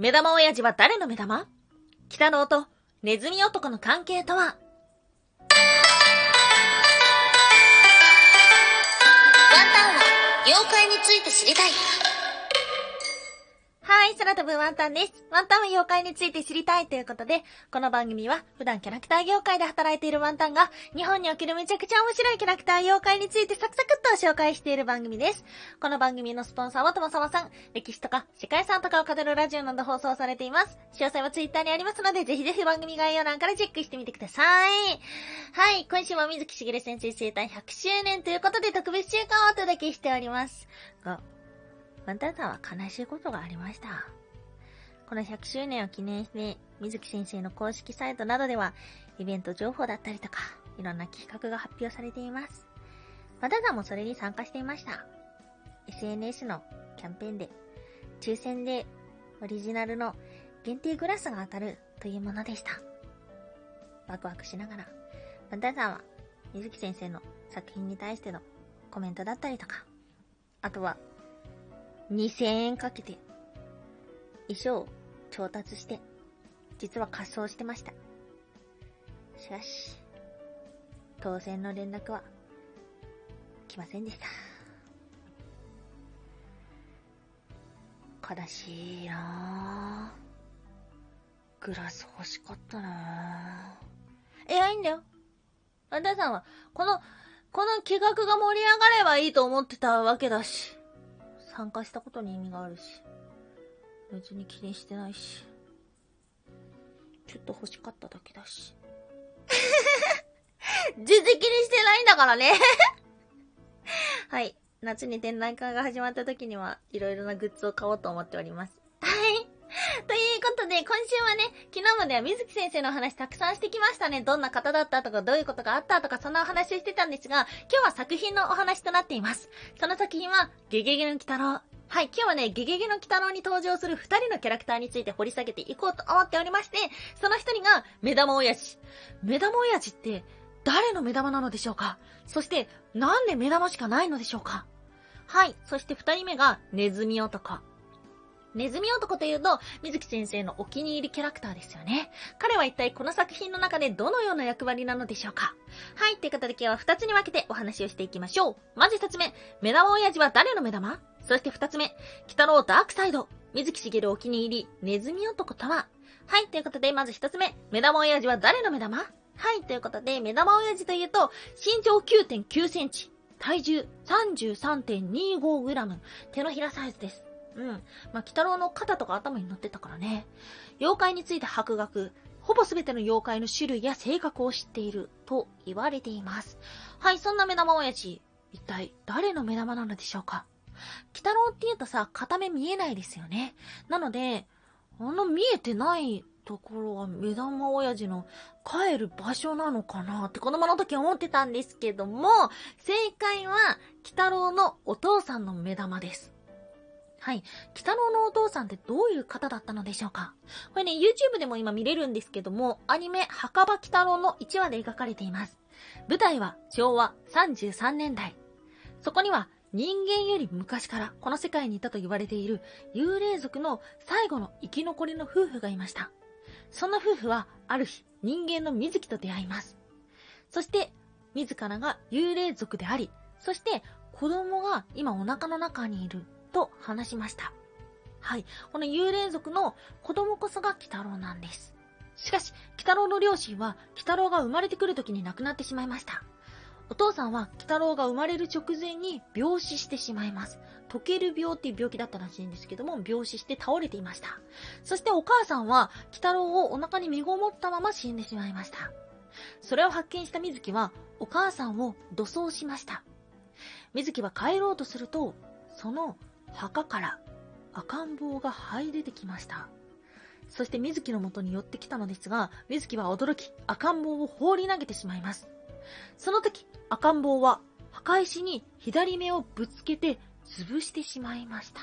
目玉親父は誰の目玉？北郎とネズミ男の関係とは？ワンタンは妖怪について知りたい。はい、空飛ぶワンタンです。ワンタンは妖怪について知りたいということで、この番組は普段キャラクター業界で働いているワンタンが、日本におけるめちゃくちゃ面白いキャラクター妖怪についてサクサクっと紹介している番組です。この番組のスポンサーはともさまさん、歴史とか世界遺産とかを語るラジオなど放送されています。詳細はツイッターにありますので、ぜひぜひ番組概要欄からチェックしてみてください。はい、今週も水木しげる先生生誕100周年ということで特別週間をお届けしております。が、ワンタンさんは悲しいことがありました。この100周年を記念して、水木先生の公式サイトなどでは、イベント情報だったりとか、いろんな企画が発表されています。ワンタンさんもそれに参加していました。SNS のキャンペーンで、抽選でオリジナルの限定グラスが当たるというものでした。ワクワクしながら、ワンタンさんは水木先生の作品に対してのコメントだったりとか、あとは2000円かけて、衣装を調達して、実は仮装してました。しかし、当選の連絡は、来ませんでした。悲しいなぁ。グラス欲しかったなぁ。いや、いいんだよ。あんたさんは、この、この企画が盛り上がればいいと思ってたわけだし。参加したことに意味があるし、別に気にしてないし、ちょっと欲しかっただけだし。全然気にしてないんだからねはい。夏に展覧会が始まった時には、いろいろなグッズを買おうと思っております。はね、昨日までは水木先生の話たくさんしてきましたね。どんな方だったとか、どういうことがあったとか、そんなお話をしてたんですが、今日は作品のお話となっています。その作品は、ゲゲゲの鬼太郎。はい、今日はね、ゲゲゲの鬼太郎に登場する二人のキャラクターについて掘り下げていこうと思っておりまして、その一人が、目玉親父。目玉親父って、誰の目玉なのでしょうか？そして、なんで目玉しかないのでしょうか？はい。そして二人目が、ネズミ男。ネズミ男というと、水木先生のお気に入りキャラクターですよね。彼は一体この作品の中でどのような役割なのでしょうかはい。ということで今日は二つに分けてお話をしていきましょう。まず一つ目、目玉親父は誰の目玉？そして二つ目、北郎ダークサイド。水木しげるお気に入り、ネズミ男とは？はい。ということで、まず一つ目、目玉親父は誰の目玉？はい。ということで、目玉親父というと、身長9.9センチ。体重 33.25g。手のひらサイズです。うん。まあ、鬼太郎の肩とか頭に乗ってたからね。妖怪について博学。ほぼ全ての妖怪の種類や性格を知っていると言われています。はい、そんな目玉親父。一体誰の目玉なのでしょうか？鬼太郎って言うとさ、片目見えないですよね。なので、あの見えてないところは目玉親父の帰る場所なのかな？って子供の時思ってたんですけども、正解は、鬼太郎のお父さんの目玉です。はい。北野のお父さんってどういう方だったのでしょうか？これね、YouTube でも今見れるんですけども、アニメ、墓場北郎の1話で描かれています。舞台は昭和33年代。そこには人間より昔からこの世界にいたと言われている幽霊族の最後の生き残りの夫婦がいました。そんな夫婦はある日人間の水木と出会います。そして自らが幽霊族であり、そして子供が今お腹の中にいると話しました。はい。この幽霊族の子供こそが鬼太郎なんです。しかし、鬼太郎の両親は、鬼太郎が生まれてくる時に亡くなってしまいました。お父さんは、鬼太郎が生まれる直前に病死してしまいます。溶ける病っていう病気だったらしいんですけども、病死して倒れていました。そしてお母さんは、鬼太郎をお腹に身ごもったまま死んでしまいました。それを発見した水木は、お母さんを土葬しました。水木は帰ろうとすると、その墓から赤ん坊が這い出てきました。そして水木の元に寄ってきたのですが、水木は驚き、赤ん坊を放り投げてしまいます。その時、赤ん坊は墓石に左目をぶつけて潰してしまいました。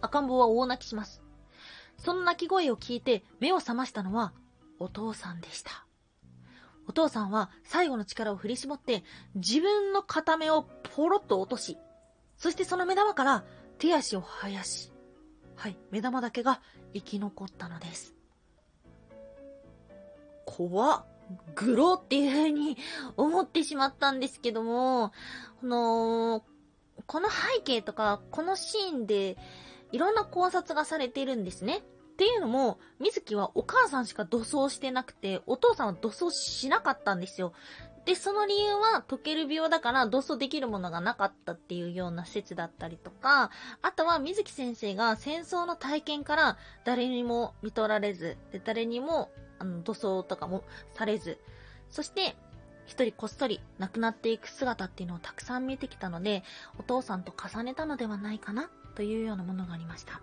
赤ん坊は大泣きします。その泣き声を聞いて目を覚ましたのはお父さんでした。お父さんは最後の力を振り絞って自分の片目をポロッと落とし、そしてその目玉から手足を生やし、はい、目玉だけが生き残ったのです。怖っ。グロっていう風に思ってしまったんですけども、この、この背景とか、このシーンで、いろんな考察がされているんですね。っていうのも、水木はお母さんしか土葬してなくて、お父さんは土葬しなかったんですよ。で、その理由は、溶ける病だから土葬できるものがなかったっていうような説だったりとか、あとは水木先生が戦争の体験から誰にも見取られず、で誰にもあの、土葬とかもされず、そして、一人こっそり亡くなっていく姿っていうのをたくさん見てきたので、お父さんと重ねたのではないかな、というようなものがありました。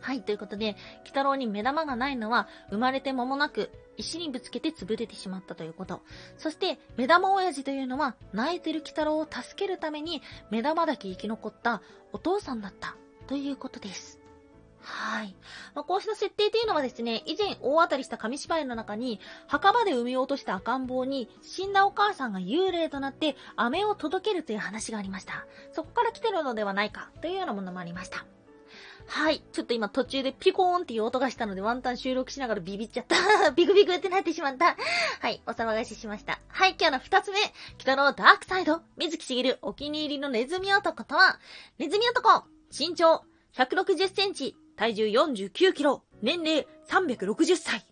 はい、ということで、鬼太郎に目玉がないのは、生まれて間もなく、石にぶつけて潰れてしまったということ。そして、目玉親父というのは、泣いてる鬼太郎を助けるために、目玉だけ生き残ったお父さんだった、ということです。はい。まあ、こうした設定というのはですね、以前大当たりした紙芝居の中に、墓場で埋めようとした赤ん坊に、死んだお母さんが幽霊となって、飴を届けるという話がありました。そこから来てるのではないか、というようなものもありました。はい。ちょっと今途中でピコーンっていう音がしたのでワンタン収録しながらビビっちゃった。ビクビクってなってしまった。はい。お騒がせしました。はい。今日の二つ目。北のダークサイド。水木しげるお気に入りのネズミ男とは、ネズミ男、身長160センチ、体重49キロ、年齢360歳。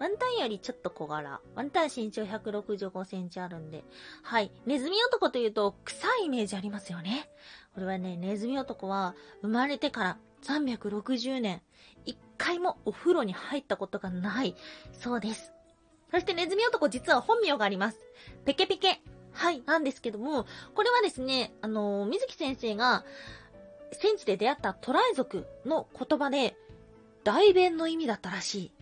ワンタンよりちょっと小柄。ワンタン身長165センチあるんで。はい。ネズミ男というと、臭いイメージありますよね。これはね、ネズミ男は、生まれてから360年、一回もお風呂に入ったことがない。そうです。そしてネズミ男実は本名があります。ペケペケ。はい、なんですけども、これはですね、あのー、水木先生が、戦地で出会ったトライ族の言葉で、代弁の意味だったらしい。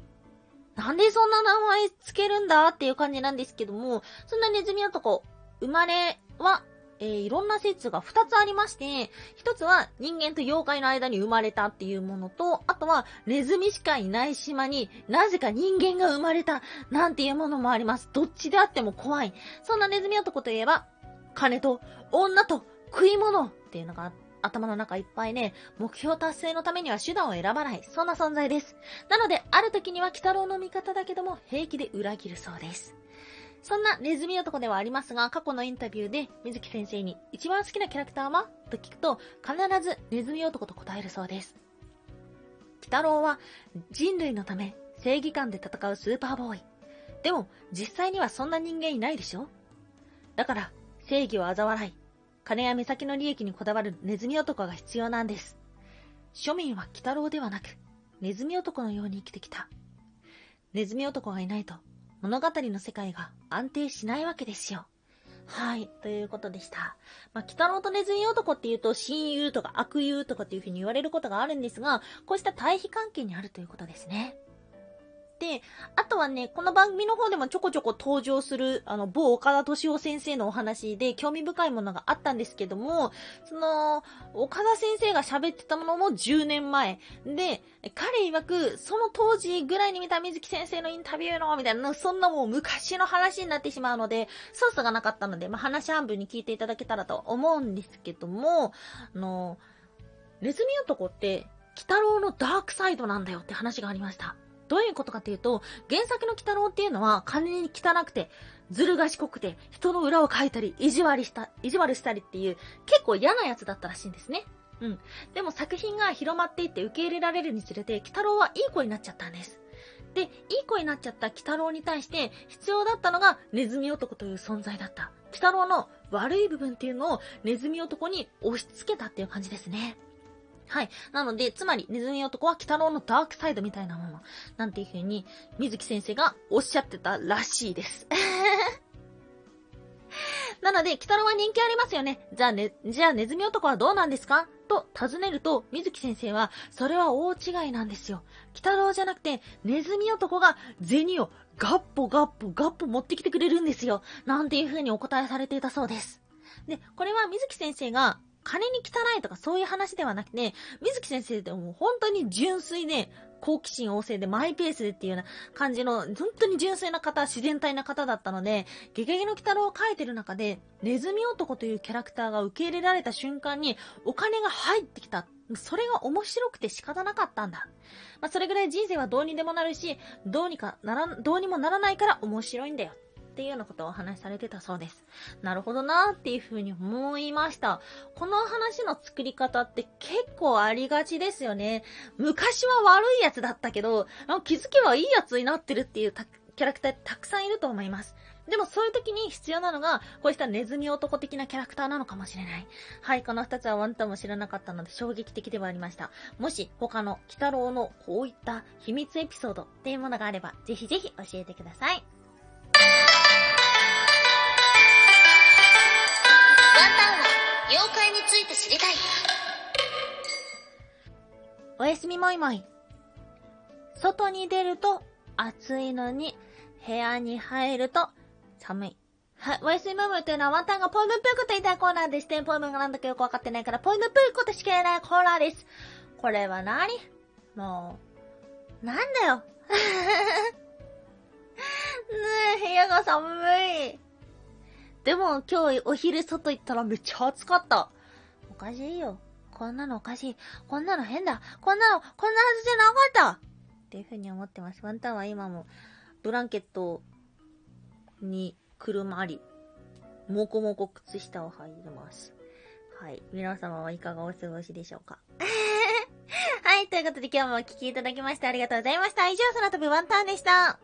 なんでそんな名前つけるんだっていう感じなんですけども、そんなネズミ男、生まれは、えー、いろんな説が2つありまして、1つは人間と妖怪の間に生まれたっていうものと、あとはネズミしかいない島になぜか人間が生まれたなんていうものもあります。どっちであっても怖い。そんなネズミ男といえば、金と女と食い物っていうのが、頭の中いっぱいね、目標達成のためには手段を選ばない、そんな存在です。なので、ある時には鬼太郎の味方だけども、平気で裏切るそうです。そんなネズミ男ではありますが、過去のインタビューで、水木先生に、一番好きなキャラクターは？と聞くと、必ずネズミ男と答えるそうです。鬼太郎は、人類のため、正義感で戦うスーパーボーイ。でも、実際にはそんな人間いないでしょ？だから、正義を嘲笑い、金や目先の利益にこだわるネズミ男が必要なんです。庶民は鬼太郎ではなく、ネズミ男のように生きてきた。ネズミ男がいないと、物語の世界が安定しないわけですよ。はい、ということでした。まあ、鬼太郎とネズミ男っていうと、親友とか悪友とかっていうふうに言われることがあるんですが、こうした対比関係にあるということですね。で、あとはね、この番組の方でもちょこちょこ登場する、あの、某岡田敏夫先生のお話で興味深いものがあったんですけども、その、岡田先生が喋ってたものも10年前。で、彼曰く、その当時ぐらいに見た水木先生のインタビューの、みたいな、そんなもう昔の話になってしまうので、ソースがなかったので、まあ、話半分に聞いていただけたらと思うんですけども、あの、ネズミ男って、鬼太郎のダークサイドなんだよって話がありました。どういうことかっていうと、原作の鬼太郎っていうのは金に汚くて、ずる賢くて、人の裏を書いたり、意地悪した、意地悪したりっていう、結構嫌なやつだったらしいんですね。うん。でも作品が広まっていって受け入れられるにつれて、鬼太郎はいい子になっちゃったんです。で、いい子になっちゃった鬼太郎に対して必要だったのがネズミ男という存在だった。鬼太郎の悪い部分っていうのをネズミ男に押し付けたっていう感じですね。はい。なので、つまり、ネズミ男は鬼太郎のダークサイドみたいなもの。なんていう風に、水木先生がおっしゃってたらしいです。なので、鬼太郎は人気ありますよね。じゃあね、じゃあネズミ男はどうなんですか？と尋ねると、水木先生は、それは大違いなんですよ。鬼太郎じゃなくて、ネズミ男が銭をガッポガッポガッポ持ってきてくれるんですよ。なんていう風にお答えされていたそうです。で、これは水木先生が金に汚いとかそういう話ではなくて、水木先生ってもう本当に純粋で、好奇心旺盛でマイペースでっていうような感じの、本当に純粋な方、自然体な方だったので、ゲゲゲの鬼太郎を描いてる中で、ネズミ男というキャラクターが受け入れられた瞬間に、お金が入ってきた。それが面白くて仕方なかったんだ。まあ、それぐらい人生はどうにでもなるし、どうにかなら、どうにもならないから面白いんだよ。っていうようなことをお話しされてたそうです。なるほどなーっていうふうに思いました。この話の作り方って結構ありがちですよね。昔は悪いやつだったけど、気づけばいいやつになってるっていうキャラクターたくさんいると思います。でもそういう時に必要なのが、こうしたネズミ男的なキャラクターなのかもしれない。はい、この二つはワンタも知らなかったので衝撃的ではありました。もし他の鬼太郎のこういった秘密エピソードっていうものがあれば、ぜひぜひ教えてください。知りたい。おやすみもいもい。外に出ると暑いのに、部屋に入ると寒い。はい。おやすみもいもいというのはワンタンがポイムプーコと言いたいコーナーですね。ポイムがなんだかよくわかってないから、ポイムプーコとしか言えないコーナーです。これは何？もう、なんだよ。ねえ、部屋が寒い。でも今日お昼外行ったらめっちゃ暑かった。おかしいよ。こんなのおかしい。こんなの変だ。こんなの、こんなはずじゃなかったっていうふうに思ってます。ワンタンは今もブランケットにくるまり、もこもこ靴下を履いてます。はい。皆様はいかがお過ごしでしょうか はい。ということで今日もお聴きいただきましてありがとうございました。以上、その飛びワンタンでした。